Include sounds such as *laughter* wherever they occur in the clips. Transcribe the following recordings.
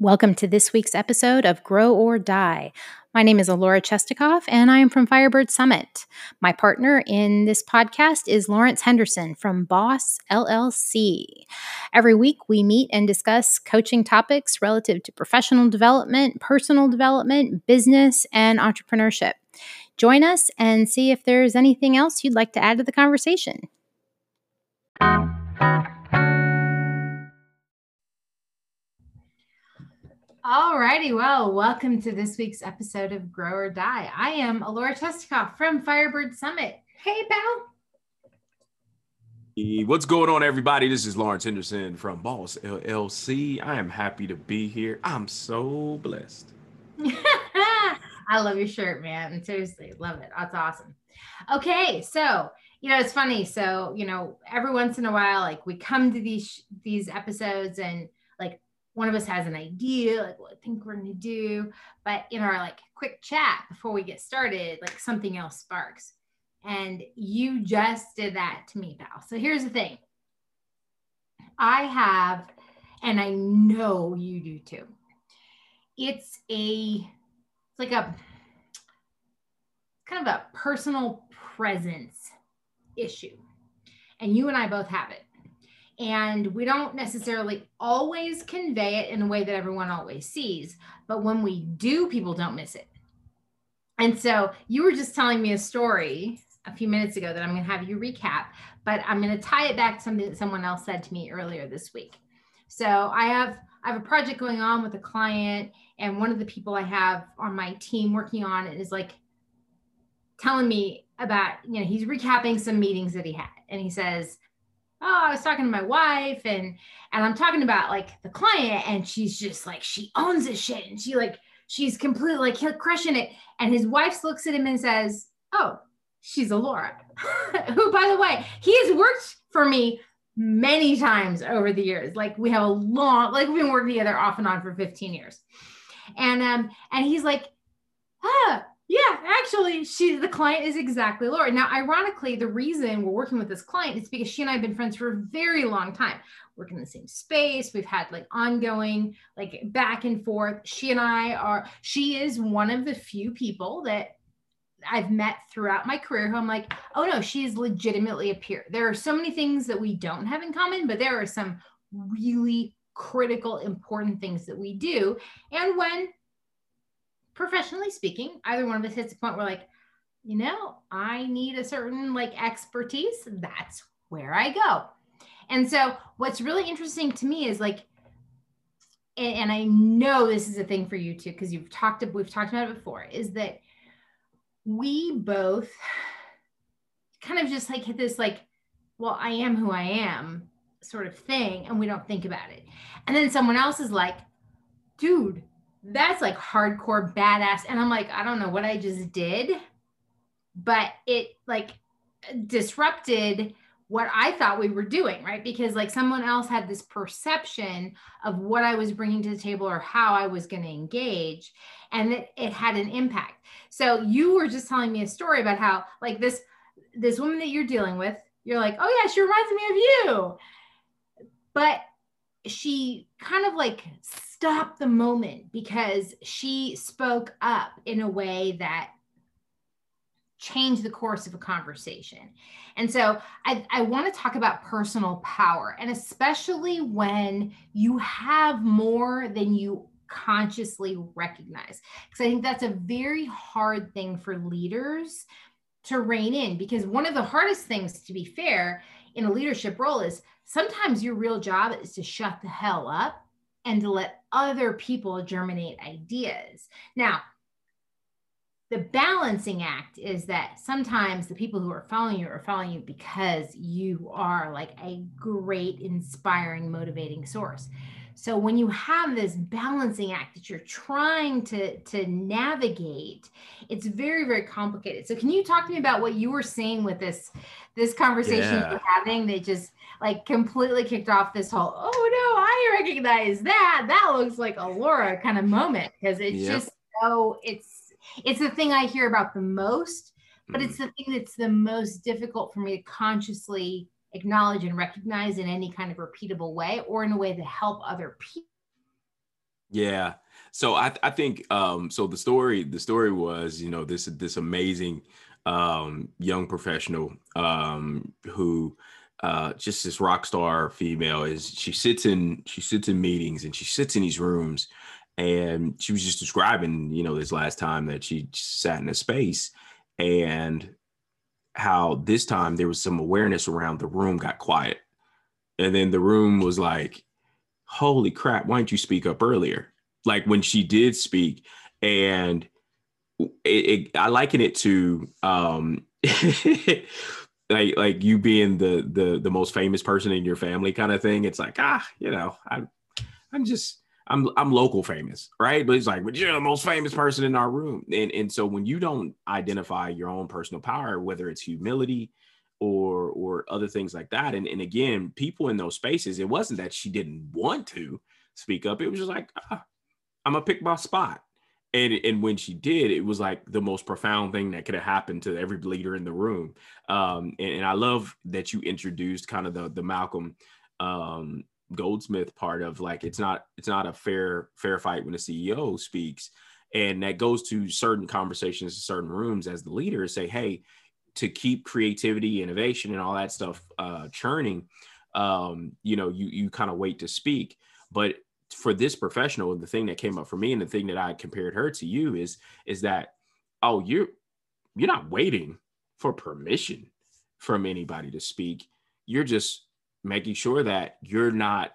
Welcome to this week's episode of Grow or Die. My name is Alora Chestikoff, and I am from Firebird Summit. My partner in this podcast is Lawrence Henderson from Boss LLC. Every week, we meet and discuss coaching topics relative to professional development, personal development, business, and entrepreneurship. Join us and see if there's anything else you'd like to add to the conversation. All righty. Well, welcome to this week's episode of Grow or Die. I am Alora Chestikoff from Firebird Summit. Hey, pal. What's going on, everybody? This is Lawrence Henderson from Boss LLC. I am happy to be here. I'm so blessed. *laughs* I love your shirt, man. Seriously, love it. That's awesome. Okay, so you know it's funny. So you know, every once in a while, like we come to these these episodes and one of us has an idea, like what I think we're gonna do, but in our like quick chat before we get started, like something else sparks. And you just did that to me, pal. So here's the thing. I have, and I know you do too. It's a, it's like a kind of a personal presence issue. And you and I both have it and we don't necessarily always convey it in a way that everyone always sees but when we do people don't miss it. And so you were just telling me a story a few minutes ago that i'm going to have you recap but i'm going to tie it back to something that someone else said to me earlier this week. So i have i have a project going on with a client and one of the people i have on my team working on it is like telling me about you know he's recapping some meetings that he had. And he says oh i was talking to my wife and and i'm talking about like the client and she's just like she owns this shit and she like she's completely like crushing it and his wife looks at him and says oh she's Alora *laughs* who by the way he has worked for me many times over the years. Like we have a long like we've been working together off and on for 15 years. And um and he's like ah yeah, actually, she the client is exactly Alora. Now, ironically, the reason we're working with this client is because she and I have been friends for a very long time. Working in the same space. We've had like ongoing, like back and forth. She and I are, she is one of the few people that I've met throughout my career who I'm like, oh no, she is legitimately a peer. There are so many things that we don't have in common, but there are some really critical, important things that we do. And when professionally speaking, either one of us hits a point where like, you know, I need a certain like expertise. That's where I go. And so what's really interesting to me is like, and, I know this is a thing for you too, because you've talked, we've talked about it before, is that we both kind of just like hit this like, well, I am who I am sort of thing, and we don't think about it. And then someone else is like, dude, that's like hardcore badass. And I'm like, I don't know what I just did, but it like disrupted what I thought we were doing, right? Because like someone else had this perception of what I was bringing to the table or how I was going to engage, and it, it had an impact. So you were just telling me a story about how like this this woman that you're dealing with, you're like, oh yeah, she reminds me of you, but she kind of like stopped the moment because she spoke up in a way that changed the course of a conversation. And so I, I want to talk about personal power, and especially when you have more than you consciously recognize. Because I think that's a very hard thing for leaders to rein in. Because one of the hardest things, to be fair, in a leadership role is sometimes your real job is to shut the hell up and to let other people germinate ideas. Now, the balancing act is that sometimes the people who are following you are following you because you are like a great, inspiring, motivating source. So when you have this balancing act that you're trying to to navigate, it's very very complicated. So can you talk to me about what you were saying with this this conversation yeah. you're having that just like completely kicked off this whole oh no, I recognize that. That looks like Alora kind of moment because it's yep. just so it's it's the thing I hear about the most, but mm. it's the thing that's the most difficult for me to consciously acknowledge and recognize in any kind of repeatable way or in a way to help other people Yeah. So I, I think um, so the story the story was you know this this amazing um, young professional um, who uh, just this rock star female is she sits in she sits in meetings and she sits in these rooms. And she was just describing you know this last time that she sat in a space and how this time there was some awareness around the room got quiet. And then the room was like holy crap why didn't you speak up earlier? Like when she did speak and it, it, I liken it to um *laughs* like like you being the the the most famous person in your family kind of thing. It's like ah, you know, I I'm just I'm I'm local famous, right? But it's like, but you're the most famous person in our room, and and so when you don't identify your own personal power, whether it's humility or or other things like that, and and again, people in those spaces, it wasn't that she didn't want to speak up; it was just like ah, I'm gonna pick my spot. And, and when she did, it was like the most profound thing that could have happened to every leader in the room. Um, and, and, I love that you introduced kind of the the Malcolm um, Goldsmith part of like it's not it's not a fair fair fight when the CEO speaks, and that goes to certain conversations, in certain rooms as the leader say, hey, to keep creativity, innovation, and all that stuff uh, churning, um, you know, you you kind of wait to speak, but for this professional, the thing that came up for me and the thing that I compared her to you is is that oh you're you're not waiting for permission from anybody to speak. You're just making sure that you're not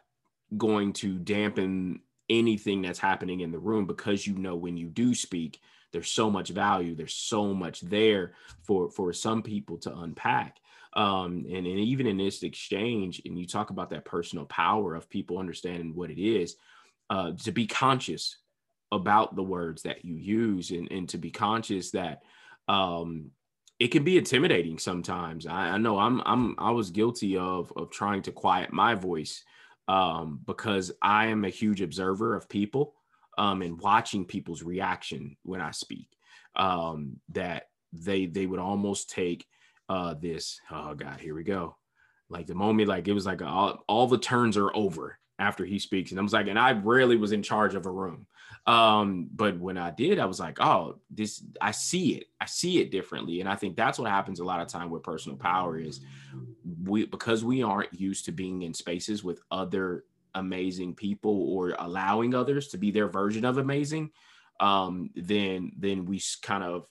going to dampen anything that's happening in the room because you know when you do speak there's so much value there's so much there for for some people to unpack um, and, and even in this exchange and you talk about that personal power of people understanding what it is uh, to be conscious about the words that you use and, and to be conscious that um, it can be intimidating sometimes. I, I, know i'm i'm i was guilty of of trying to quiet my voice um, because i am a huge observer of people um, and watching people's reaction when i speak um, that they they would almost take uh this oh god here we go. Like the moment like it was like all, all the turns are over after he speaks. And i was like and i rarely was in charge of a room. Um but when i did i was like oh this i see it. I see it differently. And i think that's what happens a lot of time with personal power is we because we aren't used to being in spaces with other amazing people or allowing others to be their version of amazing um then then we kind of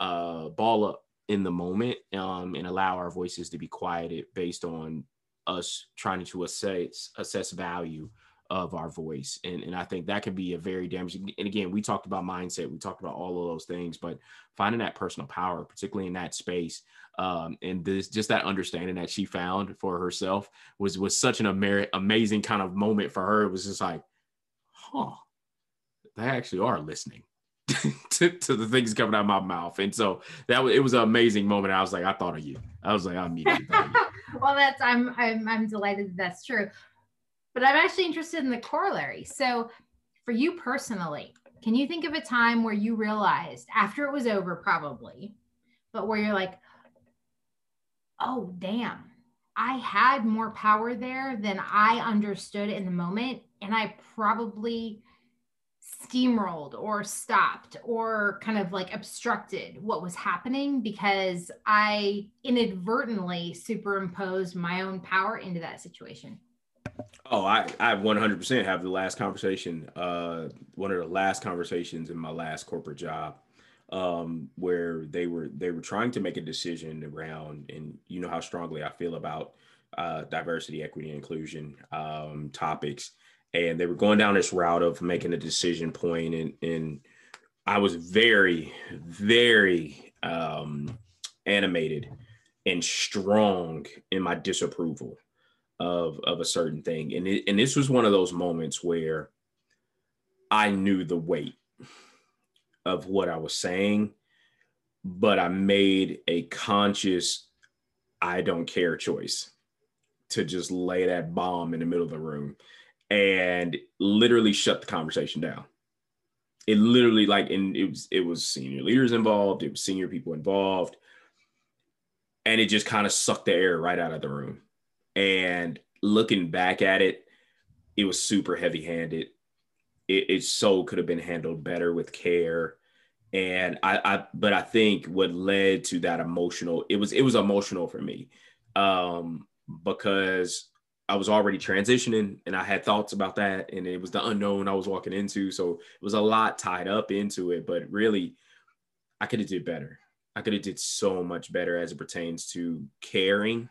uh ball up in the moment um, and allow our voices to be quieted based on us trying to assess assess value of our voice. And, and i think that can be a very damaging and again we talked about mindset we talked about all of those things but finding that personal power particularly in that space um, and this just that understanding that she found for herself was was such an ama- amazing kind of moment for her. It was just like huh they actually are listening *laughs* to, to, the things coming out of my mouth. And so that was it was an amazing moment. I was like, I thought of you. I was like, I immediately *laughs* well, that's I'm, I'm I'm delighted that that's true. But I'm actually interested in the corollary. So for you personally, can you think of a time where you realized after it was over, probably, but where you're like, oh damn, I had more power there than I understood in the moment. And I probably steamrolled or stopped or kind of like obstructed what was happening because I inadvertently superimposed my own power into that situation. Oh, I, I 100% have the last conversation, uh, one of the last conversations in my last corporate job, um, where they were they were trying to make a decision around, and you know how strongly I feel about uh, diversity, equity, inclusion um, topics, and they were going down this route of making a decision point and and I was very very um animated and strong in my disapproval of of a certain thing. And it, and this was one of those moments where I knew the weight of what I was saying but I made a conscious I don't care choice to just lay that bomb in the middle of the room and literally shut the conversation down. It literally like and it was it was senior leaders involved, it was senior people involved, and it just kind of sucked the air right out of the room. And looking back at it, it was super heavy-handed. it, it so could have been handled better with care and I, I but i think what led to that emotional it was it was emotional for me um because i was already transitioning and i had thoughts about that and it was the unknown i was walking into so it was a lot tied up into it but really i could have did better i could have did so much better as it pertains to caring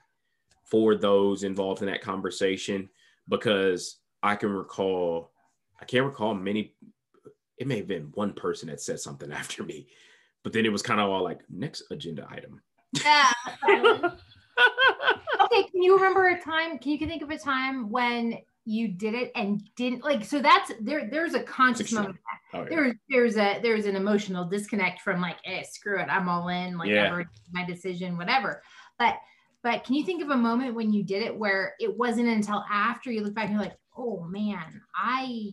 for those involved in that conversation because i can recall i can't recall many it may have been one person that said something *laughs* after me, but then it was kind of all like next agenda item. Yeah. *laughs* *laughs* okay, can you remember a time? Can you think of a time when you did it and didn't like? So that's there. There's a conscious moment. Oh, yeah. There's there's a there's an emotional disconnect from like, eh, screw it, I'm all in. Like, yeah. my decision, whatever. But but can you think of a moment when you did it where it wasn't until after you look back and you're like, oh man, I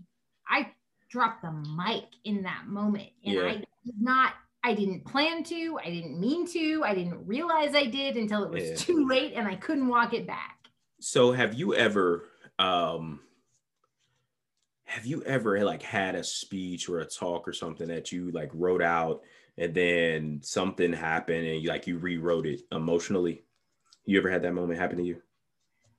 I dropped the mic in that moment. And yeah. I did not, I didn't plan to, I didn't mean to, I didn't realize I did until it was yeah. too late and I couldn't walk it back. So have you ever um have you ever like had a speech or a talk or something that you like wrote out and then something happened and you like you rewrote it emotionally? You ever had that moment happen to you?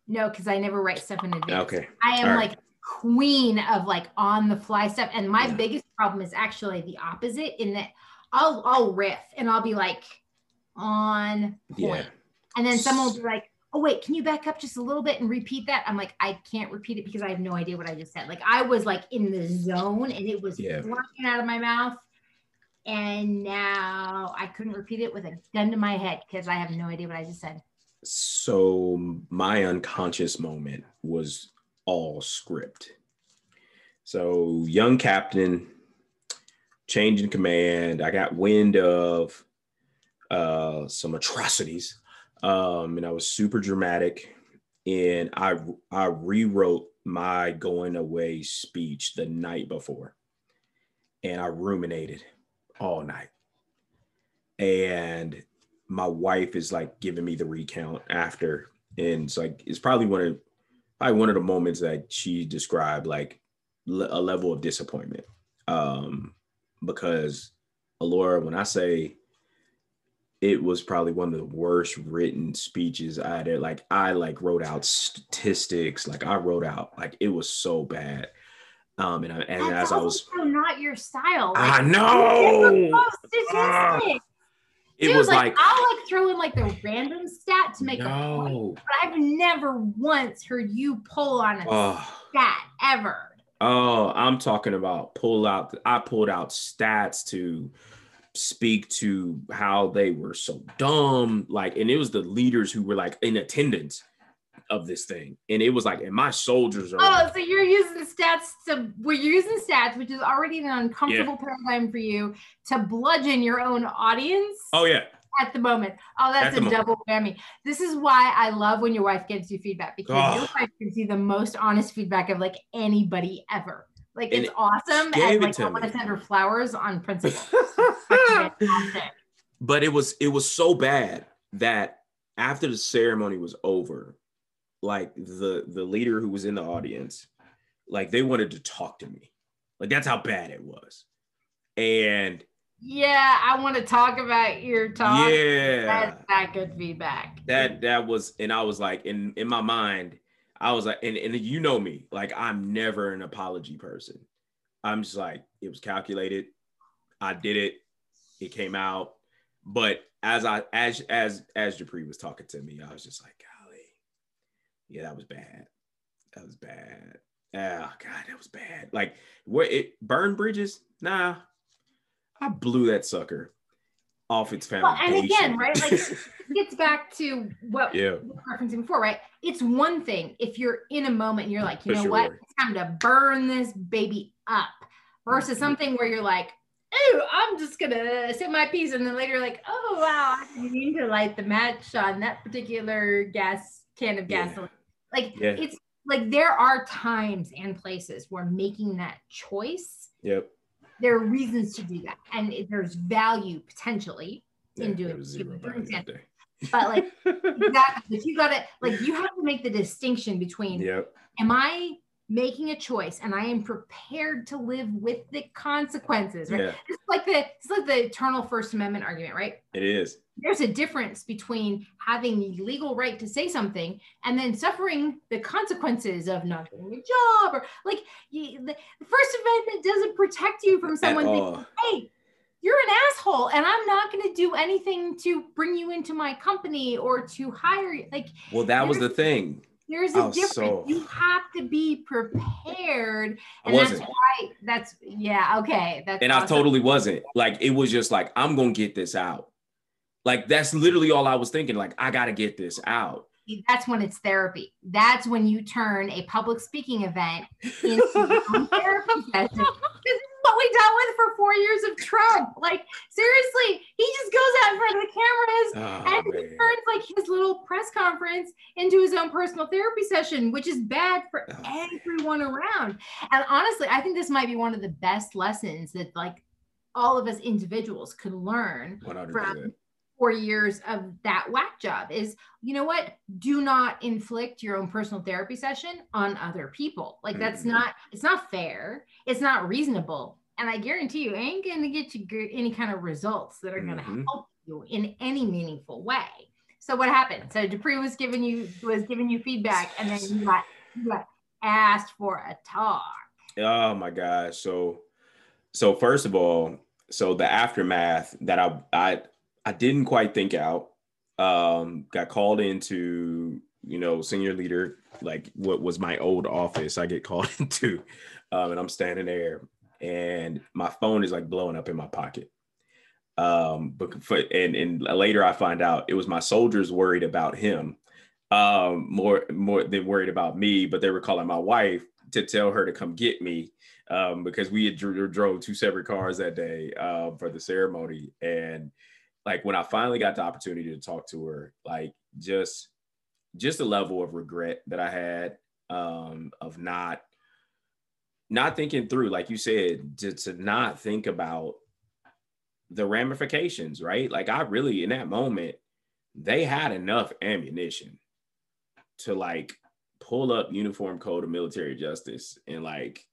No, because I never write stuff in advance. Okay. I am like queen of like on the fly stuff. And my yeah. biggest problem is actually the opposite in that I'll I'll riff and I'll be like on point. Yeah. And then someone will be like, oh wait, can you back up just a little bit and repeat that? I'm like, I can't repeat it because I have no idea what I just said. Like I was like in the zone and it was yeah. flying out of my mouth. And now I couldn't repeat it with a gun to my head because I have no idea what I just said. So my unconscious moment was all script. So, young captain, changing command. I got wind of uh, some atrocities, um, and I was super dramatic. And I I rewrote my going away speech the night before, and I ruminated all night. And my wife is like giving me the recount after, and it's like it's probably one of probably one of the moments that she described like a level of disappointment. Um, because Alora, when I say it was probably one of the worst written speeches I had. Like I like wrote out statistics, like I wrote out like it was so bad. Um, and, I, and as I was also not your style. Like, I know. Statistics. It was, was like, like, I'll like throw in like the random stat to make no. a point, but I've never once heard you pull on a oh. stat ever. Oh, I'm talking about pull out. I pulled out stats to speak to how they were so dumb. Like, and it was the leaders who were like in attendance of this thing. And it was like, and my soldiers are. Oh, like, so you're using stats to, we're using stats, which is already an uncomfortable yeah. paradigm for you to bludgeon your own audience. Oh, yeah. At the moment. Oh, that's a double whammy. This is why I love when your wife gives you feedback because oh. your wife gives you the most honest feedback of like anybody ever. Like and it's awesome. And like I want to send her flowers on principle. *laughs* but it was it was so bad that after the ceremony was over, like the the leader who was in the audience, like they wanted to talk to me. Like that's how bad it was. And yeah, I want to talk about your talk. Yeah, that's that good feedback. That that was, and I was like, in in my mind, I was like, and and you know me, like I'm never an apology person. I'm just like, it was calculated. I did it. It came out. But as I as as as Japri was talking to me, I was just like, golly, yeah, that was bad. That was bad. Oh God, that was bad. Like what it burn bridges? Nah. I blew that sucker off its foundation. Well, and again, right? Like *laughs* it gets back to what yeah. we were referencing before, right? It's one thing if you're in a moment and you're like, you For know sure. what? It's time to burn this baby up versus mm-hmm. something where you're like, oh, I'm just gonna sit my piece, and then later like, oh wow, I didn't mean to light the match on that particular gas can of gasoline. Like yeah. it's like there are times and places where making that choice. Yep. There are reasons to do that, and it, there's value potentially yeah, in doing it. But like *laughs* exactly, if you got it, like you have to make the distinction between. Yep. Am I making a choice and I am prepared to live with the consequences, right? Yeah. It's like the it's like the eternal First Amendment argument, right? It is. There's a difference between having the legal right to say something and then suffering the consequences of not getting a job or like you, the, the First Amendment doesn't protect you from someone thinking, hey, you're an asshole and I'm not going to do anything to bring you into my company or to hire you. Like, well, that was the thing. There's a oh, difference. So... You have to be prepared. And I wasn't. that's why that's yeah, okay. That's and awesome. I totally wasn't. Like it was just like, I'm gonna get this out. Like that's literally all I was thinking. Like, I gotta get this out. That's when it's therapy. That's when you turn a public speaking event *laughs* into a therapy session we dealt with for four years of Trump. Like seriously, he just goes out in front of the cameras oh, and man. he turns like his little press conference into his own personal therapy session, which is bad for oh, everyone man. around. And honestly, I think this might be one of the best lessons that like all of us individuals could learn 100%. from four years of that whack job is you know what do not inflict your own personal therapy session on other people like that's mm-hmm. not it's not fair it's not reasonable and i guarantee you ain't gonna get you any kind of results that are gonna mm-hmm. help you in any meaningful way so what happened so dupree was giving you was giving you feedback and then you got you got asked for a talk oh my gosh so so first of all so the aftermath that i i I didn't quite think out. Um, got called into, you know, senior leader, like what was my old office. I get *laughs* called into, um, and I'm standing there, and my phone is like blowing up in my pocket. Um, but for, and and later I find out it was my soldiers worried about him, um, more more than worried about me. But they were calling my wife to tell her to come get me um, because we had dro- drove two separate cars that day uh, for the ceremony, and like when I finally got the opportunity to talk to her, like just just a level of regret that I had um, of not not thinking through, like you said, to, to not think about the ramifications, right? Like I really in that moment, they had enough ammunition to like pull up uniform code of military justice and like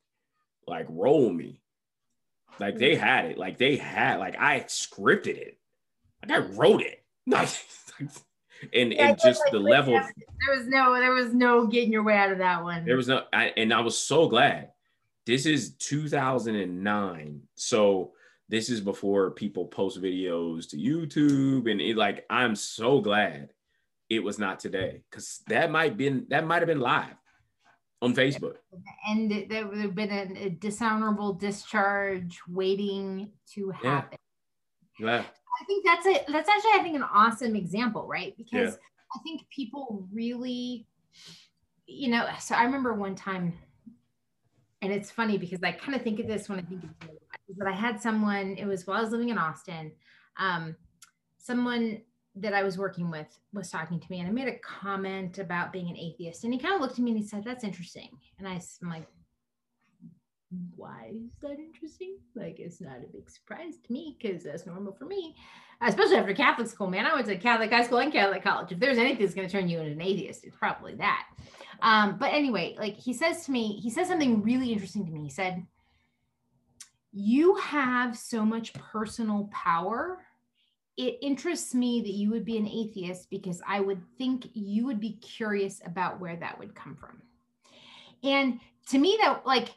like roll me. Like they mm-hmm. had it. Like they had like I scripted it. Like I wrote it. *laughs* and yeah, and just like, the level there was no there was no getting your way out of that one. There was no I, and I was so glad. This is 2009. So this is before people post videos to YouTube and it like I'm so glad it was not today cuz that might been that might have been live on Facebook. And there would have been a, a dishonorable discharge waiting to happen. Yeah. yeah. I think that's a that's actually I think an awesome example, right? Because yeah. I think people really, you know, so I remember one time, and it's funny because I kind of think of this when I think of is that I had someone, it was while I was living in Austin, um, someone that I was working with was talking to me and I made a comment about being an atheist. And he kind of looked at me and he said, That's interesting. And I, I'm like, why is that interesting? Like, it's not a big surprise to me because that's normal for me, especially after Catholic school. Man, I went to Catholic high school and Catholic college. If there's anything that's going to turn you into an atheist, it's probably that. Um, but anyway, like he says to me, he says something really interesting to me. He said, You have so much personal power. It interests me that you would be an atheist because I would think you would be curious about where that would come from. And to me, that like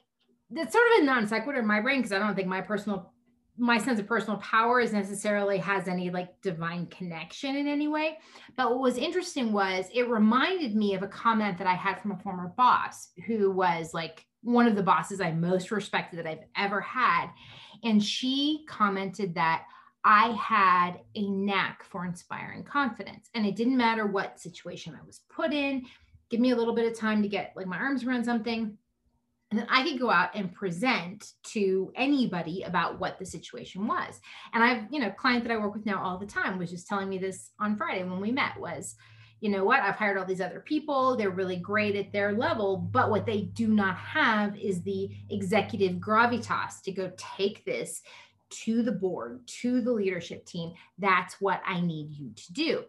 that's sort of a non sequitur in my brain because I don't think my personal my sense of personal power is necessarily has any like divine connection in any way. But what was interesting was it reminded me of a comment that I had from a former boss who was like one of the bosses I most respected that I've ever had. And she commented that I had a knack for inspiring confidence. And it didn't matter what situation I was put in, give me a little bit of time to get like my arms around something and then I could go out and present to anybody about what the situation was. And I've, you know, client that I work with now all the time was just telling me this on Friday when we met was, you know what, I've hired all these other people. They're really great at their level, but what they do not have is the executive gravitas to go take this to the board, to the leadership team. That's what I need you to do.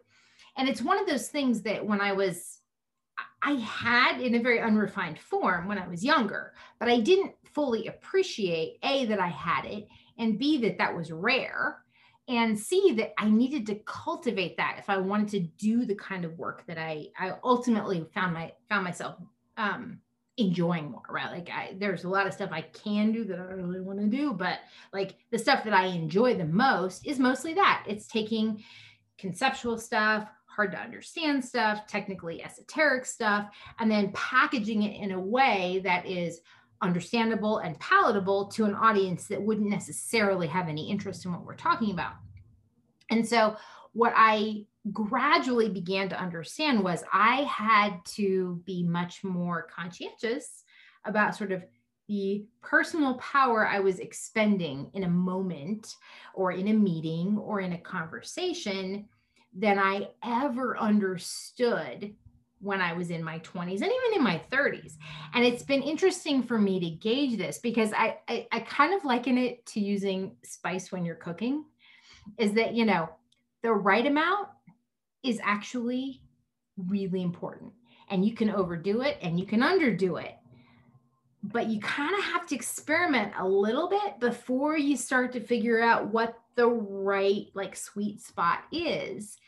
And it's one of those things that when I was I had in a very unrefined form when I was younger, but I didn't fully appreciate A, that I had it, and B, that that was rare, and C, that I needed to cultivate that if I wanted to do the kind of work that I, I ultimately found my found myself um, enjoying more, right? Like I, there's a lot of stuff I can do that I really want to do, but like the stuff that I enjoy the most is mostly that. It's taking conceptual stuff, hard to understand stuff, technically esoteric stuff, and then packaging it in a way that is understandable and palatable to an audience that wouldn't necessarily have any interest in what we're talking about. And so, what I gradually began to understand was I had to be much more conscientious about sort of the personal power I was expending in a moment or in a meeting or in a conversation than I ever understood when I was in my 20s and even in my 30s. And it's been interesting for me to gauge this because I, I, I kind of liken it to using spice when you're cooking, is that, you know, the right amount is actually really important. And you can overdo it and you can underdo it. But you kind of have to experiment a little bit before you start to figure out what the right, like, sweet spot is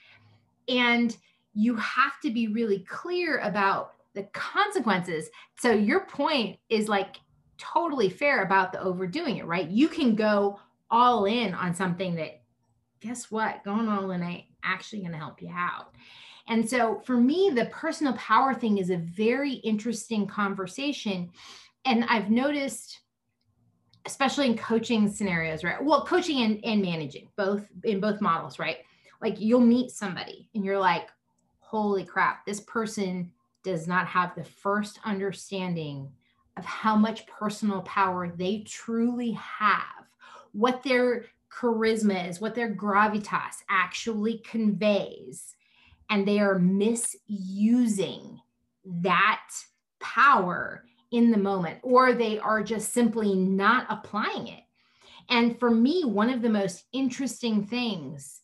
and you have to be really clear about the consequences. So your point is like totally fair about the overdoing it, right? You can go all in on something that guess what? Going all in ain't actually going to help you out. And so for me, the personal power thing is a very interesting conversation. And I've noticed, especially in coaching scenarios, right? Well, coaching and, and managing, both in both models, right? like you'll meet somebody and you're like holy crap this person does not have the first understanding of how much personal power they truly have what their charisma is what their gravitas actually conveys and they are misusing that power in the moment or they are just simply not applying it. And for me one of the most interesting things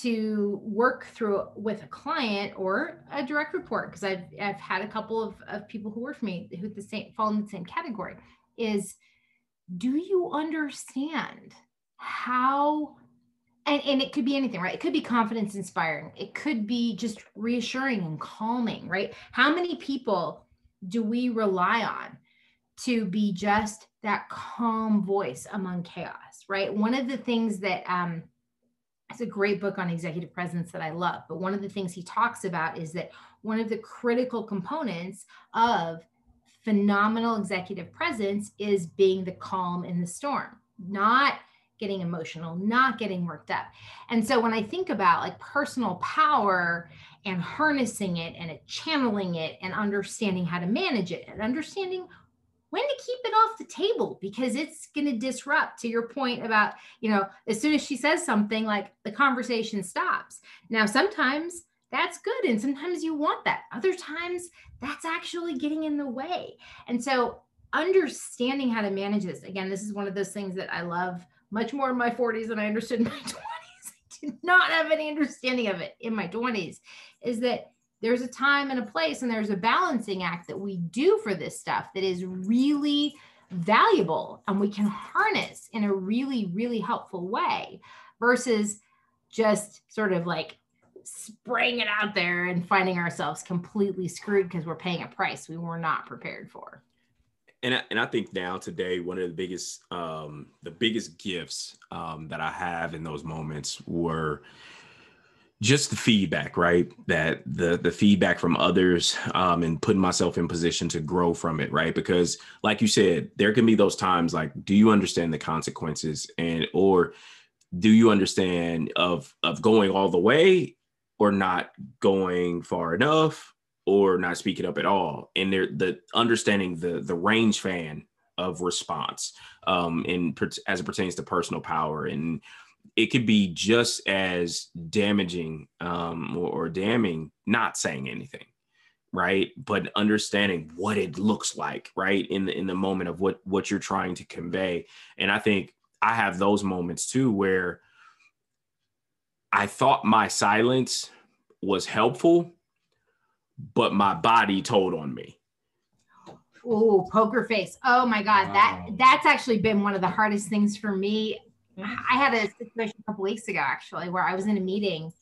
to work through with a client or a direct report because I've I've had a couple of, of people who work for me who the same fall in the same category is do you understand how and, and it could be anything right? It could be confidence inspiring. It could be just reassuring and calming right? How many people do we rely on to be just that calm voice among chaos right one of the things that um it's a great book on executive presence that I love. But one of the things he talks about is that one of the critical components of phenomenal executive presence is being the calm in the storm, not getting emotional, not getting worked up. And so when I think about like personal power and harnessing it and channeling it and understanding how to manage it and understanding when to keep it off the table because it's going to disrupt to your point about you know as soon as she says something like the conversation stops. Now sometimes that's good and sometimes you want that. Other times that's actually getting in the way. And so understanding how to manage this again this is one of those things that i love much more in my 40s than i understood in my *laughs* 20s i did *laughs* not have any understanding of it in my 20s is that there's a time and a place and there's a balancing act that we do for this stuff that is really valuable and we can harness in a really really helpful way versus just sort of like spraying it out there and finding ourselves completely screwed because we're paying a price we were not prepared for and I, and I think now today one of the biggest um, the biggest gifts um, that I have in those moments were just the feedback right? That the the feedback from others um, and putting myself in position to grow from it right? Because like you said there can be those times like do you understand the consequences? And or do you understand of of going all the way or not going far enough or not speaking up at all. And there the understanding the the range fan of response um in as it pertains to personal power. And it could be just as damaging um, or, or damning not saying anything right? But understanding what it looks like right? In the in the moment of what what you're trying to convey. And i think i have those moments too where i thought my silence was helpful but my body told on me. Oh, poker face. Oh my God. Wow. That that's actually been one of the hardest things for me. Mm-hmm. I had a situation a couple weeks ago actually where I was in a meeting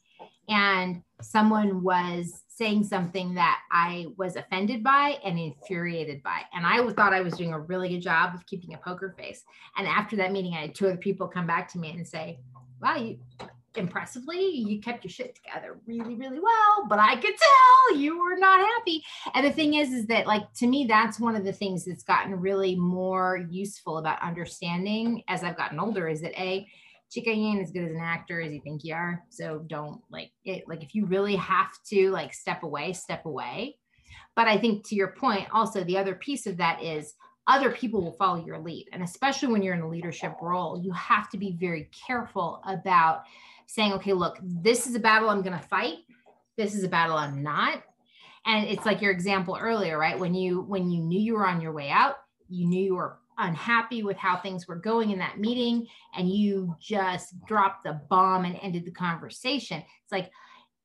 and someone was saying something that I was offended by and infuriated by. And I thought I was doing a really good job of keeping a poker face. And after that meeting, I had two other people come back to me and say, Wow, you impressively you kept your shit together really really well but i could tell you were not happy. And the thing is is that like to me that's one of the things that's gotten really more useful about understanding as i've gotten older is that a chica ain't as good as an actor as you think you are so don't like it like if you really have to like step away step away. But i think to your point also the other piece of that is other people will follow your lead and especially when you're in a leadership role you have to be very careful about saying, okay, look, this is a battle I'm going to fight. This is a battle I'm not. And it's like your example earlier, right? When you when you knew you were on your way out, you knew you were unhappy with how things were going in that meeting and you just dropped the bomb and ended the conversation. It's like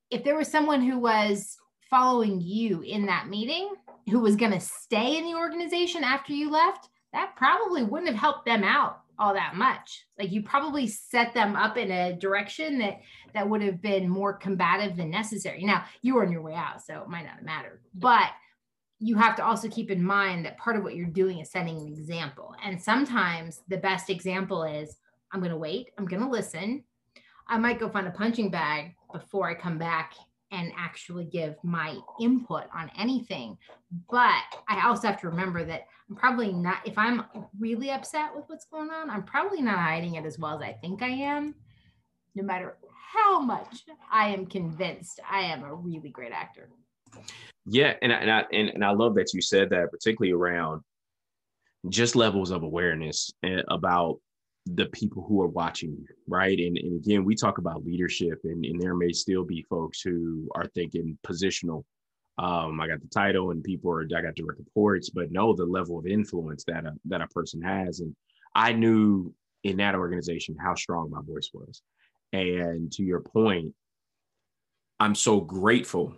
if there was someone who was following you in that meeting who was going to stay in the organization after you left, that probably wouldn't have helped them out all that much. Like you probably set them up in a direction that that would have been more combative than necessary. Now you were on your way out so it might not have mattered but you have to also keep in mind that part of what you're doing is setting an example. And sometimes the best example is i'm going to wait. I'm going to listen. I might go find a punching bag before i come back and actually give my input on anything. But I also have to remember that I'm probably not, if I'm really upset with what's going on, I'm probably not hiding it as well as I think I am, no matter how much I am convinced I am a really great actor. Yeah. And I, and I, and, and I love that you said that, particularly around just levels of awareness eh, about the people who are watching you, right? And, and again, we talk about leadership, and, and there may still be folks who are thinking positional. Um, I got the title, and people are I got direct reports, but know the level of influence that a, that a person has. And I knew in that organization how strong my voice was. And to your point, I'm so grateful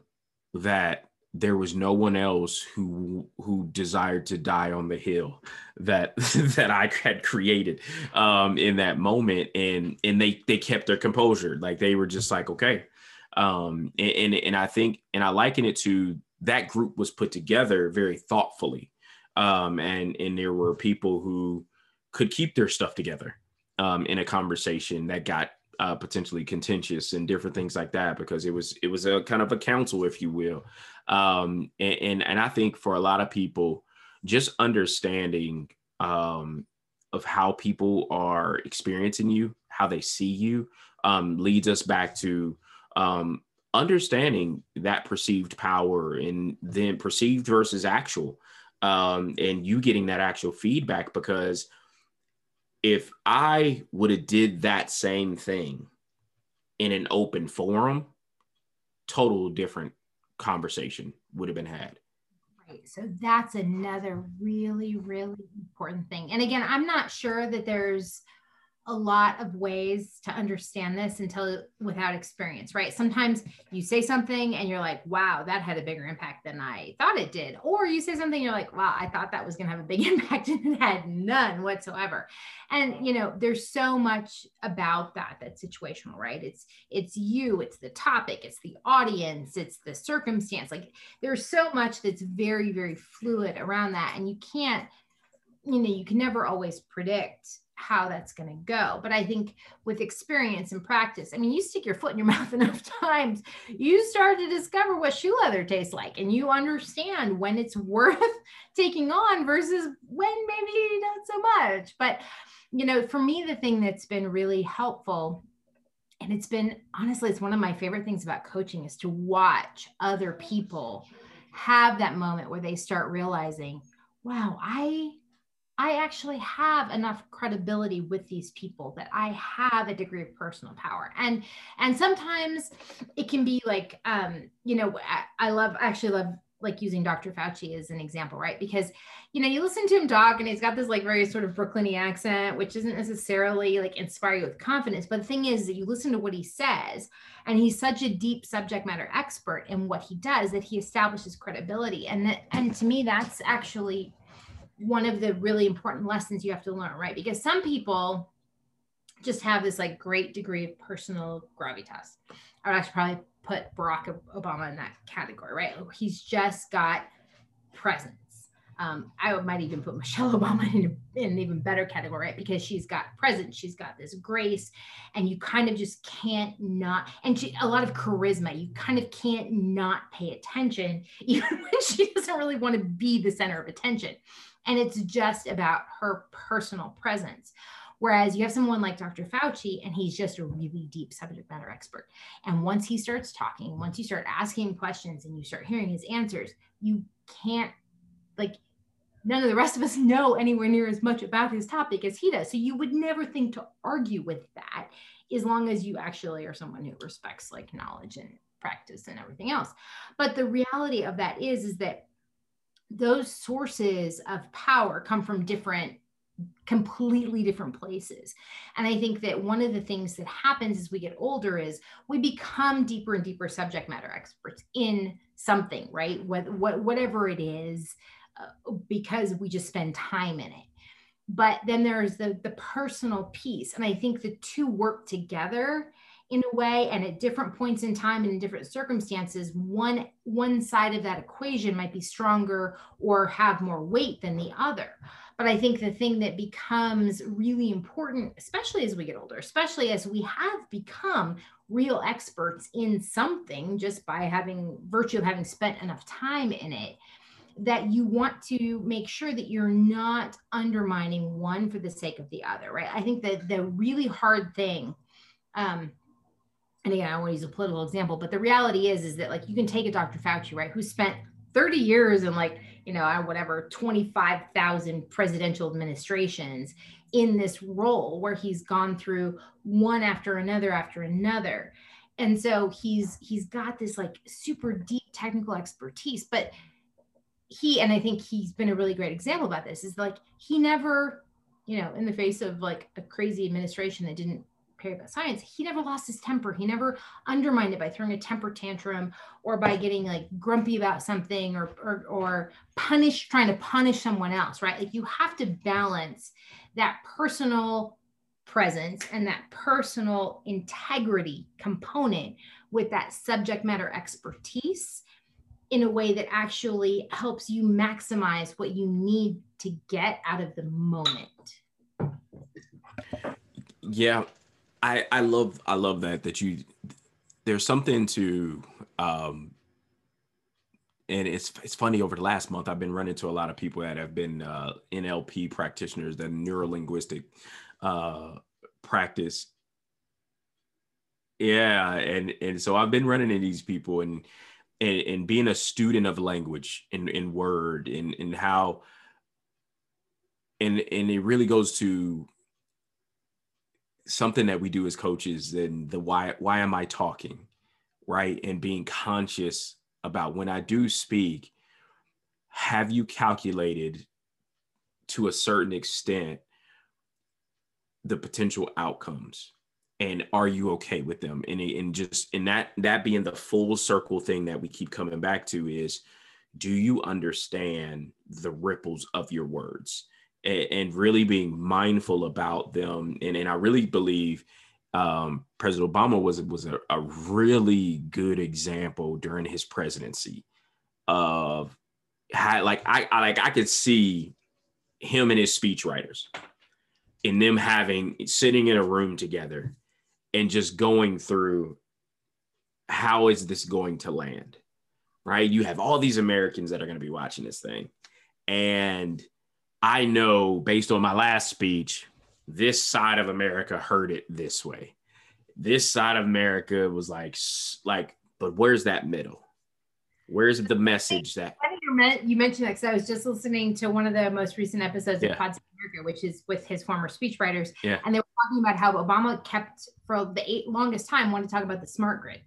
that there was no one else who who desired to die on the hill that *laughs* that I had created um, in that moment, and and they they kept their composure, like they were just like okay, um, and, and and I think and I liken it to that group was put together very thoughtfully, um, and and there were people who could keep their stuff together um, in a conversation that got uh, potentially contentious and different things like that because it was it was a kind of a council, if you will, um, and, and, and I think for a lot of people, just understanding um, of how people are experiencing you, how they see you, um, leads us back to um, understanding that perceived power and then perceived versus actual, um, and you getting that actual feedback because if I would have did that same thing in an open forum, total different conversation would have been had. Right. So that's another really, really important thing. And again, I'm not sure that there's a lot of ways to understand this until without experience, right? Sometimes you say something and you're like, wow, that had a bigger impact than I thought it did. Or you say something, you're like, wow, I thought that was going to have a big *laughs* impact and it had none whatsoever. And, you know, there's so much about that that's situational, right? It's, it's you, it's the topic, it's the audience, it's the circumstance. Like there's so much that's very, very fluid around that. And you can't, you know, you can never always predict how that's going to go. But I think with experience and practice, I mean, you stick your foot in your *laughs* mouth enough times, you start to discover what shoe leather tastes like, and you understand when it's *laughs* worth taking on versus when maybe not so much. But, you know, for me, the thing that's been really helpful. And it's been honestly, it's one of my favorite things about coaching is to watch other people have that moment where they start realizing, wow, I I actually have enough credibility with these people that I have a degree of personal power. And and sometimes it can be like um, you know, I, I love I actually love like using Dr. Fauci as an example, right? Because you know, you listen to him talk and he's got this like very sort of Brooklyny accent, which isn't necessarily like inspire you with confidence. But the thing is that you listen to what he says, and he's such a deep subject matter expert in what he does that he establishes credibility. And that and to me, that's actually one of the really important lessons you have to learn, right? Because some people just have this like great degree of personal gravitas. I would actually probably put Barack Obama in that category, right? He's just got presence. Um, I might even put Michelle *laughs* Obama in, in, an even better category, right? Because she's got presence, she's got this grace, and you kind of just can't not, and she, a lot of charisma. You kind of can't not pay attention, *laughs* even when she doesn't really want to be the center of attention. And it's just about her personal presence. Whereas you have someone like Dr. Fauci, and he's just a really deep subject matter expert. And once he starts talking, once you start asking questions and you start hearing his answers, you can't, like, none of the rest of us *laughs* know anywhere near as much about his topic as he does. So you would never think to argue with that as long as you actually are someone who respects like knowledge and practice and everything else. But the reality of that is, is that those sources of power come from different completely different places. And I think that one of the things that happens as we get older is we become deeper and deeper subject matter experts in something, right? What, what, whatever it is, uh, because we just spend time in it. But then there's the, the personal piece. And I think the two work together in a way and at different points in time and in different circumstances one one side of that equation might be stronger or have more weight than the other but I think the thing that becomes really important, especially as we get older, especially as we have become real experts in something just by having virtue of having spent enough time in it, that you want to make sure that you're not undermining one for the sake of the other, right? I think that the really hard thing, um, and again, I want to use a political example, but the reality is, is that like you can take a Dr. Fauci, right, who spent 30 years in like you know whatever 25,000 presidential administrations in this role where he's gone through one after another after another and so he's he's got this like super deep technical expertise but he and i think he's been a really great example about this is like he never you know in the face of like a crazy administration that didn't about science, he never lost his temper. He never undermined it by throwing a temper tantrum or by getting like grumpy about something or, or, or punish, trying to punish someone else, right? Like you have to balance that personal presence and that personal integrity component with that subject matter expertise in a way that actually helps you maximize what you need to get out of the moment. Yeah, I I love I love that that you there's something to um and it's it's funny over the last month I've been running to a lot of people that have been uh, NLP practitioners that neuro linguistic uh, practice. Yeah and and so I've been running into these people and and, and being a student of language in in word and and how and and it really goes to something that we do as coaches and the why why am I talking, right? And being conscious about when I do speak, have you calculated to a certain extent the potential outcomes? And are you okay with them? And, and just in that that being the full circle thing that we keep coming back to is do you understand the ripples of your words? And, and really being mindful about them. And, and I really believe um, President Obama was was a, a, really good example during his presidency of how like I, I like I could see him and his speechwriters and them having sitting in a room together and just going through how is this going to land right you have all these americans that are going to be watching this thing and I know based on my last speech, this side of America heard it this way. This side of America was like, like, but where's that middle? Where's the message that you mentioned that because I was just listening to one of the most recent episodes yeah. of Pod America, which is with his former speechwriters, yeah. and they were talking about how Obama kept for the eight longest time wanted to talk about the smart grid,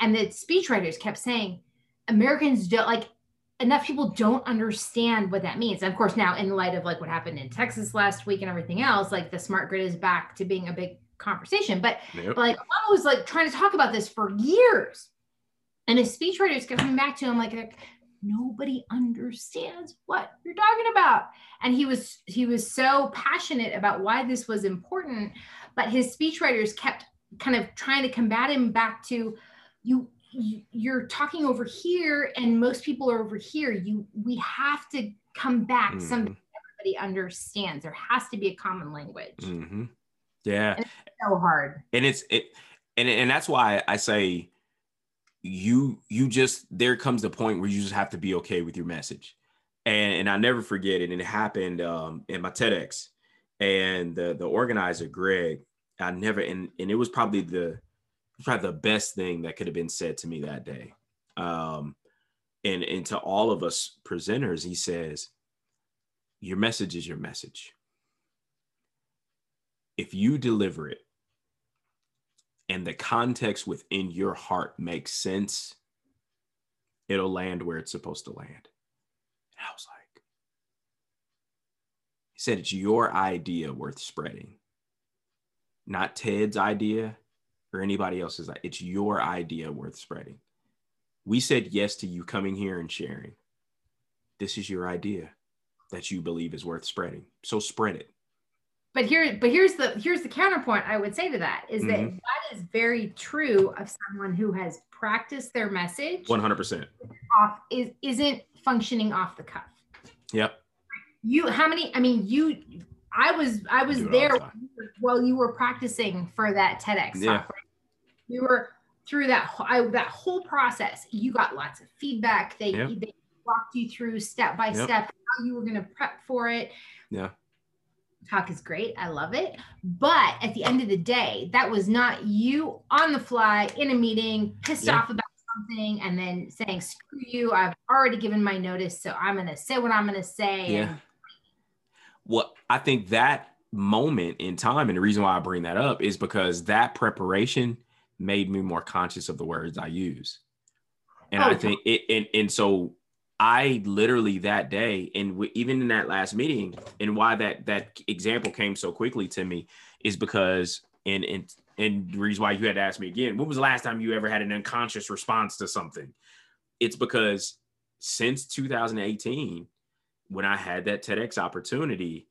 and the speechwriters kept saying Americans don't like enough people don't understand what that means. And of course, now in light of like what happened in Texas last week and everything else, like the smart grid is back to being a big conversation. But, yep. but like Obama was like trying to talk about this for years. And his speechwriters kept coming back to him like, like nobody understands what you're talking about. And he was he was so passionate about why this was important, but his speechwriters kept kind of trying to combat him back to you you're talking over here and most people are over here. You we have to come back mm-hmm. something everybody understands. There has to be a common language. Mm-hmm. yeah. So hard. And it's it and, and that's why i say you you just there comes the point where you just have to be okay with your message. And and i never forget it. And it happened um in my tedx. And the the organizer greg i never and and it was probably the probably the best thing that could have been said to me that day. Um, and, and to all of us presenters, he says, Your message is your message. If you deliver it and the context within your heart makes sense, it'll land where it's supposed to land. And I was like, He said, It's your idea worth spreading, not Ted's idea, or anybody else's. It's your idea worth spreading. We said yes to you coming here and sharing. This is your idea that you believe is worth spreading. So spread it. But here, but here's the here's the counterpoint I would say to that is mm-hmm. that that is very true of someone who has practiced their message. One hundred percent. Off is isn't functioning off the cuff. Yep. You how many? I mean, you. I was I was there while you were practicing for that TEDx yeah. talk. Right? We were through that I, that whole process. You got lots of feedback. They they walked you through step by step how you were going to prep for it. Yeah. Talk is great. I love it. But at the end of the day, that was not you on the fly in a meeting, pissed yeah. off about something, and then saying, screw you. I've already given my notice. So I'm going to say what I'm going to say. Yeah. And- well, I think that moment in time, and the reason why I bring that up is because that preparation made me more conscious of the words I use. And oh, I think it, and, and so I literally that day, and w- even in that last meeting, and why that that example came so quickly to me is because, and and and the reason why you had to ask me again, when was the last time you ever had an unconscious response to something? It's because since 2018, when I had that TEDx opportunity,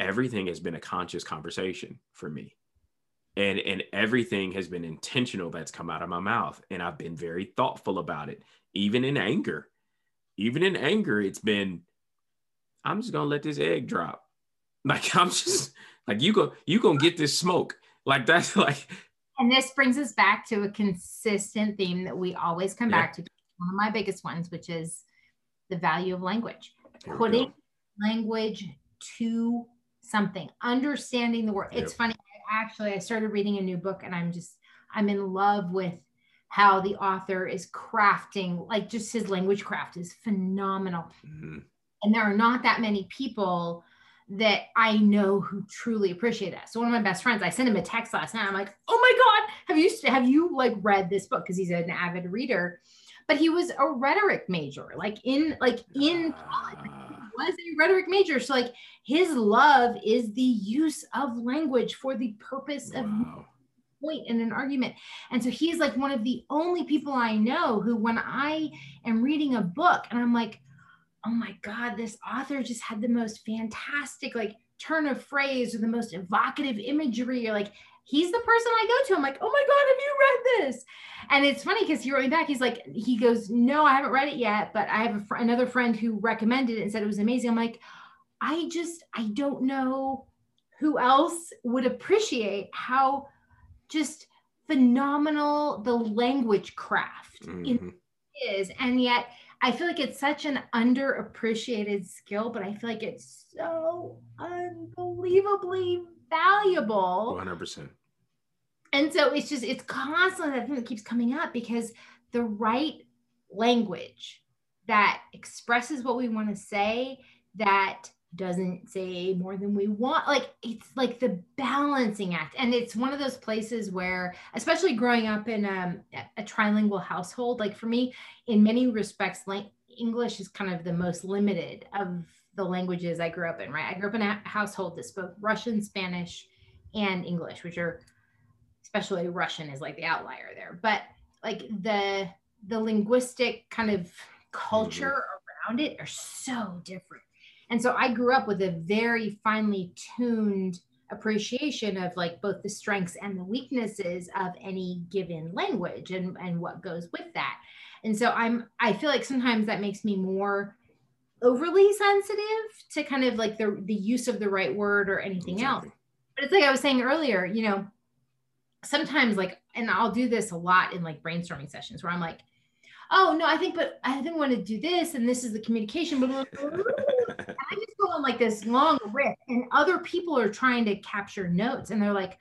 everything has been a conscious conversation for me and and everything has been intentional that's come out of my mouth and i've been very thoughtful about it even in anger. Even in anger it's been i'm just gonna let this egg drop. *laughs* Like i'm just like you go you gonna get this smoke. Like that's *laughs* like and this brings us back to a consistent theme that we always come yeah. back to one of my biggest ones which is the value of language. Putting language to something understanding the word. Yep. it's funny actually I started reading a new book and I'm just I'm in love with how the author is crafting like just his language craft is phenomenal. Mm-hmm. And there are not that many people that I know who truly appreciate that. So one of my best friends, I sent him a text last night. I'm like, "Oh my god, have you have you like read this book because he's an avid reader?" But he was a rhetoric major, like in like in college. Was a rhetoric major. So like his love is the use of language for the purpose wow. of point in an argument. And so he's like one of the only people I know who when I am reading a book and I'm like, oh my God, this author just had the most fantastic like turn of phrase or the most evocative imagery or like he's the person I go to. I'm like, oh my God, have you read this? And it's funny because he wrote me back. He's like, he goes, no, I haven't read it yet, but I have a fr- another friend who recommended it and said it was amazing. I'm like, I just, I don't know who else would appreciate how just phenomenal the language craft mm-hmm. is. And yet, I feel like it's such an underappreciated skill, but I feel like it's so unbelievably valuable. 100%. And so it's just, it's constantly that thing that keeps coming up because the right language that expresses what we want to say, that doesn't say more than we want. Like it's like the balancing act. And it's one of those places where, especially growing up in um, a trilingual household, like for me, in many respects, like English is kind of the most limited of the languages I grew up in, right? I grew up in a household that spoke Russian, Spanish, and English, which are especially Russian is like the outlier there. But like the the linguistic kind of culture mm-hmm. around it are so different. And so I grew up with a very finely tuned appreciation of like both the strengths and the weaknesses of any given language and, and what goes with that. And so I'm I feel like sometimes that makes me more overly sensitive to kind of like the the use of the right word or anything exactly. else. But it's like I was saying earlier, you know, sometimes like and I'll do this a lot in like brainstorming sessions where I'm like, oh no, I think, but I didn't want to do this, and this is the communication. Blah, blah, blah. I just go on like this long riff, and other people are trying to capture notes, and they're like,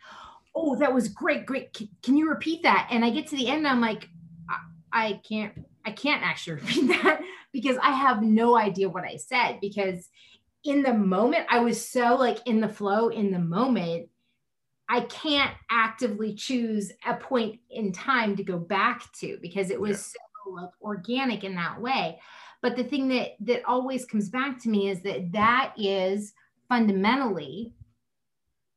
"Oh, that was great, great. Can, can you repeat that?" And I get to the end, I'm like, I, I can't, I can't actually *laughs* repeat that because I have no idea what I said because in the moment I was so like in the flow in the moment I can't actively choose a point in time to go back to because it was yeah. so like organic in that way but the thing that that always comes back to me is that that is fundamentally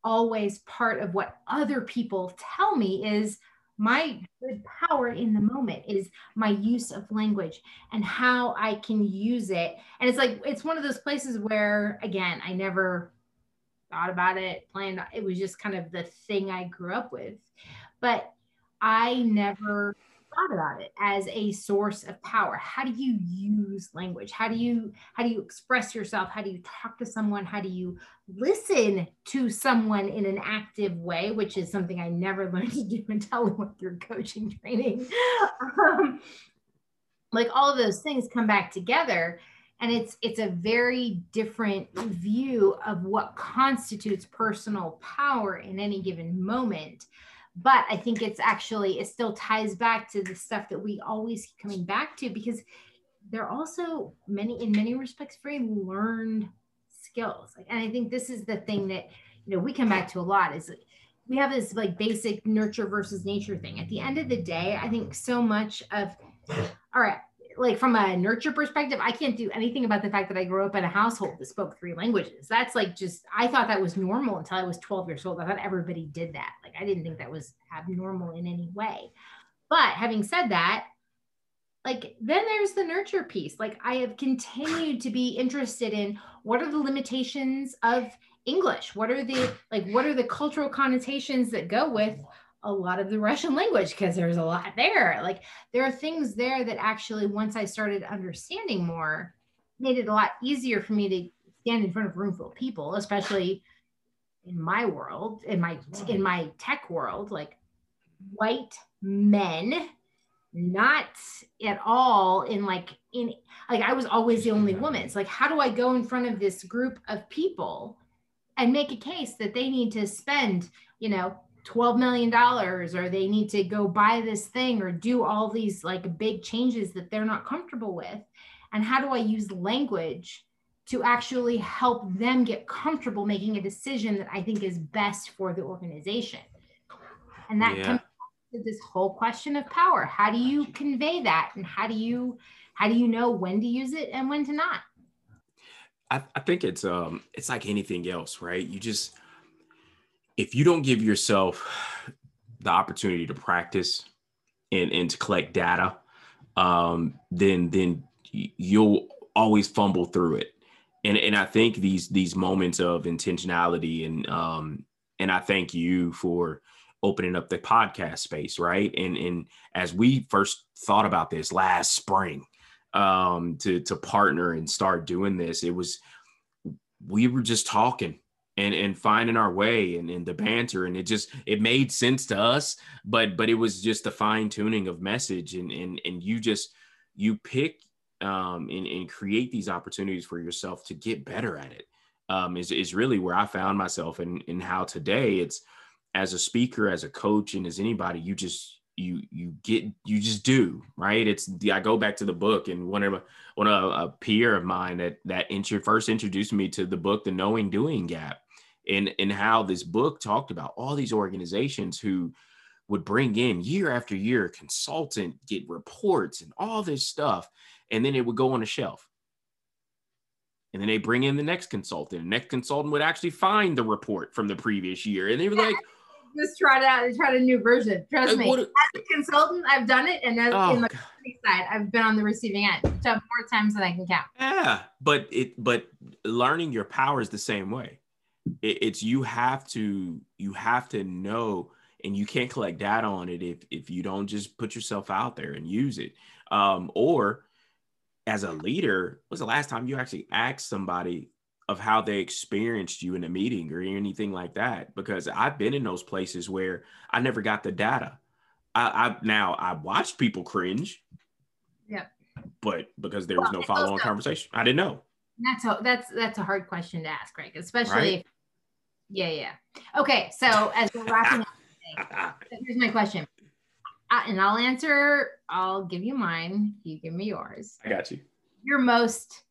always part of what other people tell me is my good power in the moment is my use of language and how I can use it. And it's like, it's one of those places where, again, I never thought about it, planned, it was just kind of the thing I grew up with. But I never thought about it as a source of power? How do you use language? How do you how do you express yourself? How do you talk to someone? How do you listen to someone in an active way which is something i never *laughs* learned to do until we went through coaching training. *laughs* Um, like all of those things come back together and it's it's a very different view of what constitutes personal power in any given moment but I think it's actually it still ties back to the stuff that we always keep coming back to because they're also many in many respects very learned skills. And I think this is the thing that you know we come back to a lot is we have this like basic nurture versus nature thing. At the end of the day, I think so much of all right, like from a nurture perspective, I can't do anything about the fact that I grew up in a household that spoke three languages. That's like just I thought that was normal until I was 12 years old. I thought everybody did that. Like I didn't think that was abnormal in any way. But having said that, like then there's the nurture piece. Like I have continued to be interested in what are the limitations of English? What are the like what are the cultural connotations that go with a lot of the *laughs* Russian language because there's a lot there. Like there are things there that actually, once I started understanding more, made it a lot easier for me to stand in front of a room full of people, especially in my world, in my in my tech world, like white men, not at all in like in like I was always the only woman. It's like, how do I go in front of this group of people and make a case that they need to spend, you know, 12 million dollars or they need to go buy this thing or do all these like big changes that they're not comfortable with and how do i use language to actually help them get comfortable making a decision that i think is best for the organization? And that yeah. comes to this whole question of power. How do you convey that and how do you how do you know when to use it and when to not? I, I think it's um it's like anything else right? You just if you don't give yourself the opportunity to practice and, and to collect data, um, then then you'll always fumble through it. And and I think these these moments of intentionality and um, and I thank you for opening up the podcast space, right? And and as we first thought about this last spring, um, to to partner and start doing this, it was we were just talking and and finding our way and, and the banter. And it just it made sense to us but but it was just the fine tuning of message. And and and you just you pick um and, and create these opportunities for yourself to get better at it um is, is really where i found myself and and how today it's as a speaker as a coach and as anybody you just you you get you just do right? It's the i go back to the book and one of one of a peer of mine that that intro, first introduced me to the book the knowing doing gap and and how this book talked about all these organizations who would bring in year after year consultant, get reports and all this stuff, and then it would go on a shelf. And then they bring in the next consultant. The next consultant would actually find the report from the previous year. And they were like, just try it out, and try a new version. Trust me. As a consultant, I've done it, and as oh, in the company side, I've been on the receiving end so more times than I can count. Yeah, but it but learning your power is the same way. It, it's you have to you have to know, and you can't collect data on it if if you don't just put yourself out there and use it. Um, or as a leader, was the last time you actually asked somebody of how they experienced you in a meeting or anything like that? Because I've been in those places where I never got the data. I, I now I watched people cringe. Yeah. But because there was well, no follow-on conversation, I didn't know. That's a that's that's a hard question to ask, Greg, especially. Right? If, yeah, yeah. Okay, so as we're wrapping up, *laughs* here's my question and I'll answer, I'll give you mine. You give me yours. I got you. Your most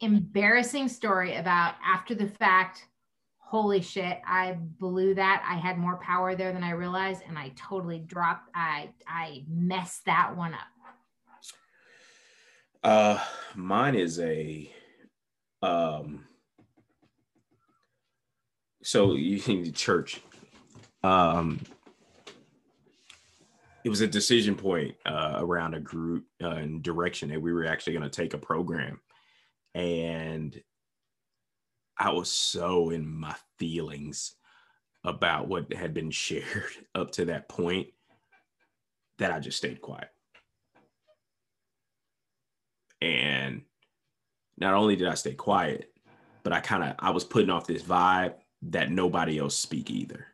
embarrassing story about after the fact, holy shit, I blew that. I had more power there than I realized. And I totally dropped, I, I messed that one up. Uh, mine is a, um, so *laughs* you think the church, um, it was a decision point uh, around a group uh, and direction that we were actually going to take a program. And i was so in my feelings about what had been *laughs* shared up to that point that i just stayed quiet. And not only did i stay quiet but i kind of i was putting off this vibe that nobody else speak either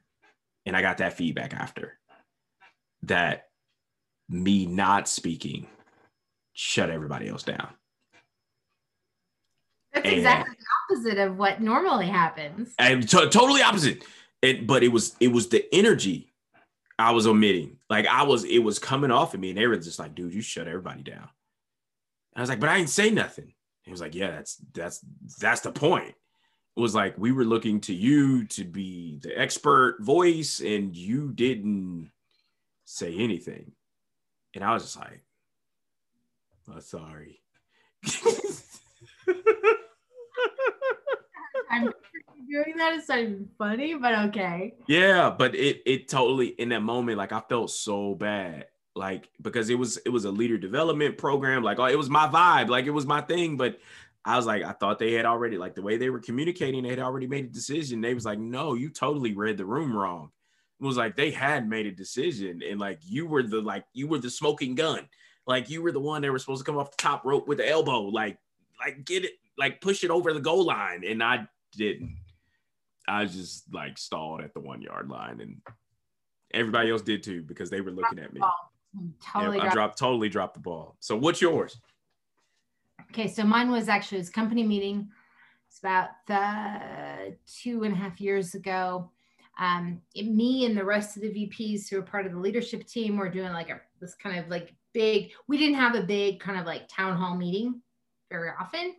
and i got that feedback after that me not speaking shut everybody else down. That's and, exactly the opposite of what normally happens. And t- totally opposite. It, but it was it was the energy I was omitting. Like I was, it was coming off of me, and they were just like, "Dude, you shut everybody down." And I was like, "But I didn't say nothing." He was like, "Yeah, that's that's that's the point." Was like we were looking to you to be the expert voice, and you didn't say anything. And I was just like, oh, sorry. *laughs* I'm doing that is so funny, but okay. Yeah, but it it totally in that moment, like I felt so bad. Like because it was it was a leader development program, like oh, it was my vibe, like it was my thing. But I was like, I thought they had already like the way they were communicating, they had already made a decision. They was like, no, you totally read the room wrong. It was like they had made a decision and like you were the like you were the smoking gun. Like you were the one that was supposed to come off the top rope with the elbow. Like like get it like push it over the goal line. And i didn't. I just like stalled at the one yard line and everybody else did too because they were looking at me. Totally yeah, i dropped totally dropped the ball. So what's yours okay so mine was actually his company meeting it's about the two and a half years ago um, it, me and the rest of the VPs who are part of the leadership team were doing like a this kind of like big. We didn't have a big kind of like town hall meeting very often,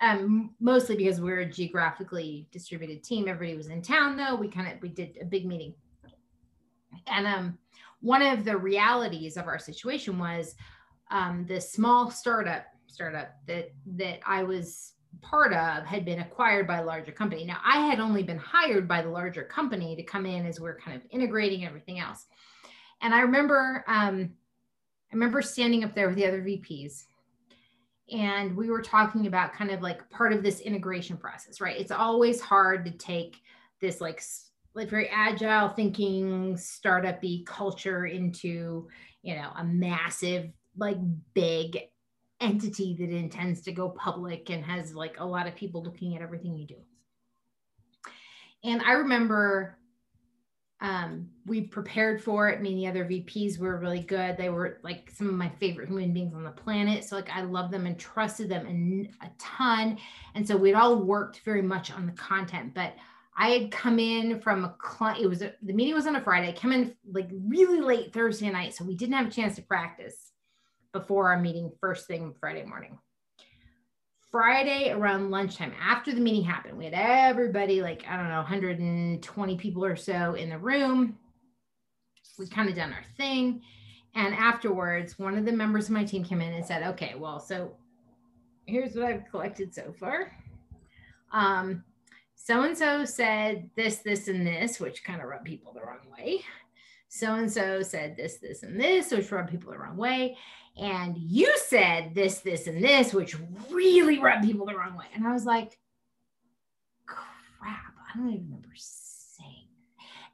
um, mostly because we're a geographically distributed team. Everybody was in town though. We kind of we did a big meeting, and um, one of the realities of our situation was um, the small startup startup that that I was part of had been acquired by a larger company. Now, I had only been hired by the larger company to come in as we're kind of integrating everything else. And I remember, um, I remember standing up there with the other VPs, and we were talking about kind of like part of this integration process, right? It's always hard to take this like like very agile thinking startup-y culture into you know a massive like big entity that intends to go public and has like a lot of people looking at everything you do. And I remember um, we prepared for it. I mean, the other VPs were really good. They were like some of my favorite human beings on the planet. So like I love them and trusted them and a ton. And so we'd all worked very much on the content, but I had come in from a client. It was a, the meeting was on a Friday. I come in like really late Thursday night, so we didn't have a chance to practice before our meeting first thing Friday morning. Friday around lunchtime, after the meeting happened, we had everybody like, I don't know, 120 people or so in the room. we kind of done our thing. And afterwards, one of the members of my team came in and said, okay, well, so here's what I've collected so far. Um, so and so said this, this, and this, which kind of rubbed people the wrong way. So and so said this, this, and this, which rubbed people the wrong way. And you said this, this, and this, which really rubbed people the wrong way. And I was like, crap, I don't even remember saying.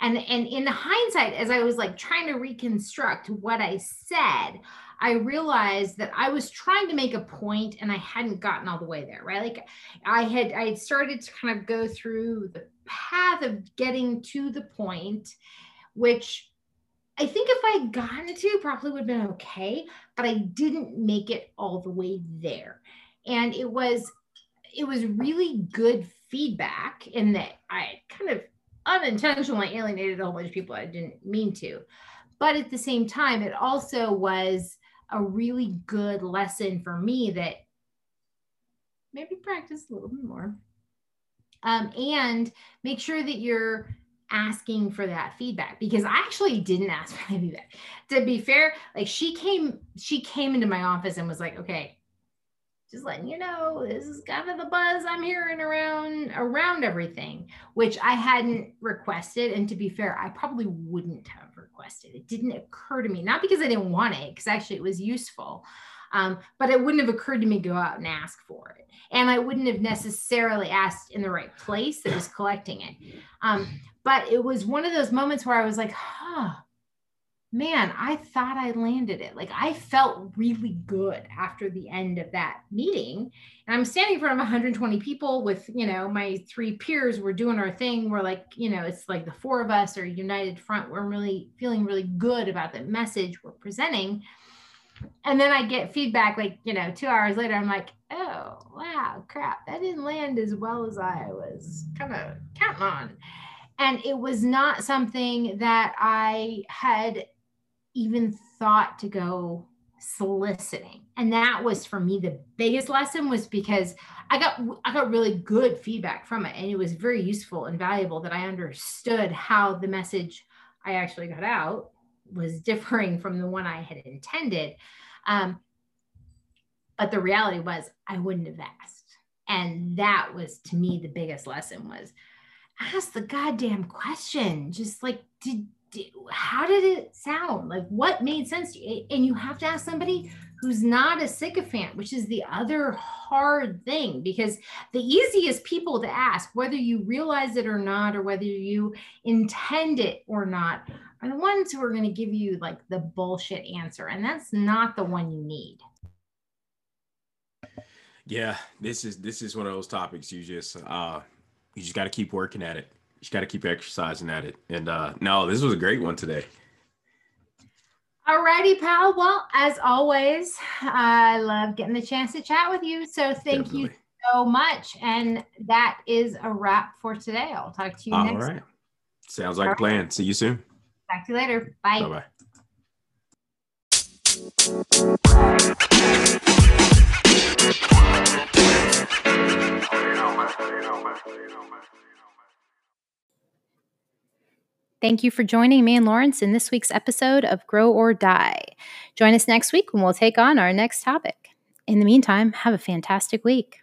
And and in hindsight, as I was like trying to reconstruct what I said, I realized that I was trying to make a point and I hadn't gotten all the way there, right? Like I had I had started to kind of go through the path of getting to the point, which I think if I had gotten to, probably would have been okay, but I didn't make it all the way there. And it was it was really good feedback in that I kind of unintentionally alienated a whole bunch of people I didn't mean to. But at the same time, it also was a really good lesson for me that maybe practice a little bit more. Um, and make sure that you're asking for that feedback because I actually didn't ask for that feedback. To be fair, like she came, she came into my office and was like, okay, just letting you know this is kind of the buzz i'm hearing around around everything which i hadn't requested and to be fair i probably wouldn't have requested it didn't occur to me not because i didn't want it because actually it was useful um, but it wouldn't have occurred to me to go out and ask for it and i wouldn't have necessarily asked in the right place that was collecting it um, but it was one of those moments where i was like huh man, I thought I landed it. Like I felt really good after the end of that meeting. And I'm standing in front of 120 people with, you know, my three peers. We're doing our thing. We're like, you know, it's like the four of us are united front. We're really feeling really good about the message we're presenting. And then I get feedback like, you know, two hours later, I'm like, oh, wow, crap, that didn't land as well as I was kind of counting on. And it was not something that I had even thought to go soliciting and that was for me the biggest lesson was because i got i got really good feedback from it and it was very useful and valuable that i understood how the message i actually got out was *laughs* differing from the one i had intended um, but the reality was i wouldn't have asked and that was to me the biggest lesson was ask the goddamn question just like did how did it sound? Like what made sense to you? And you have to ask somebody who's not a sycophant, which is the other hard thing because the easiest people to ask, whether you realize it or not, or whether you intend it or not, are the ones who are going to give you like the bullshit answer. And that's not the one you need. Yeah, this is this is one of those topics you just uh you just got to keep working at it you got to keep exercising at it. And uh no, this was a great one today. All righty, pal. Well, as always, I love getting the chance to chat with you. So thank Definitely. you so much. And that is a wrap for today. I'll talk to you All next. All right. Sounds like All a plan. Right. See you soon. Talk to you later. Bye. Bye bye. Thank you for joining me and Lawrence in this week's episode of Grow or Die. Join us next week when we'll take on our next topic. In the meantime, have a fantastic week.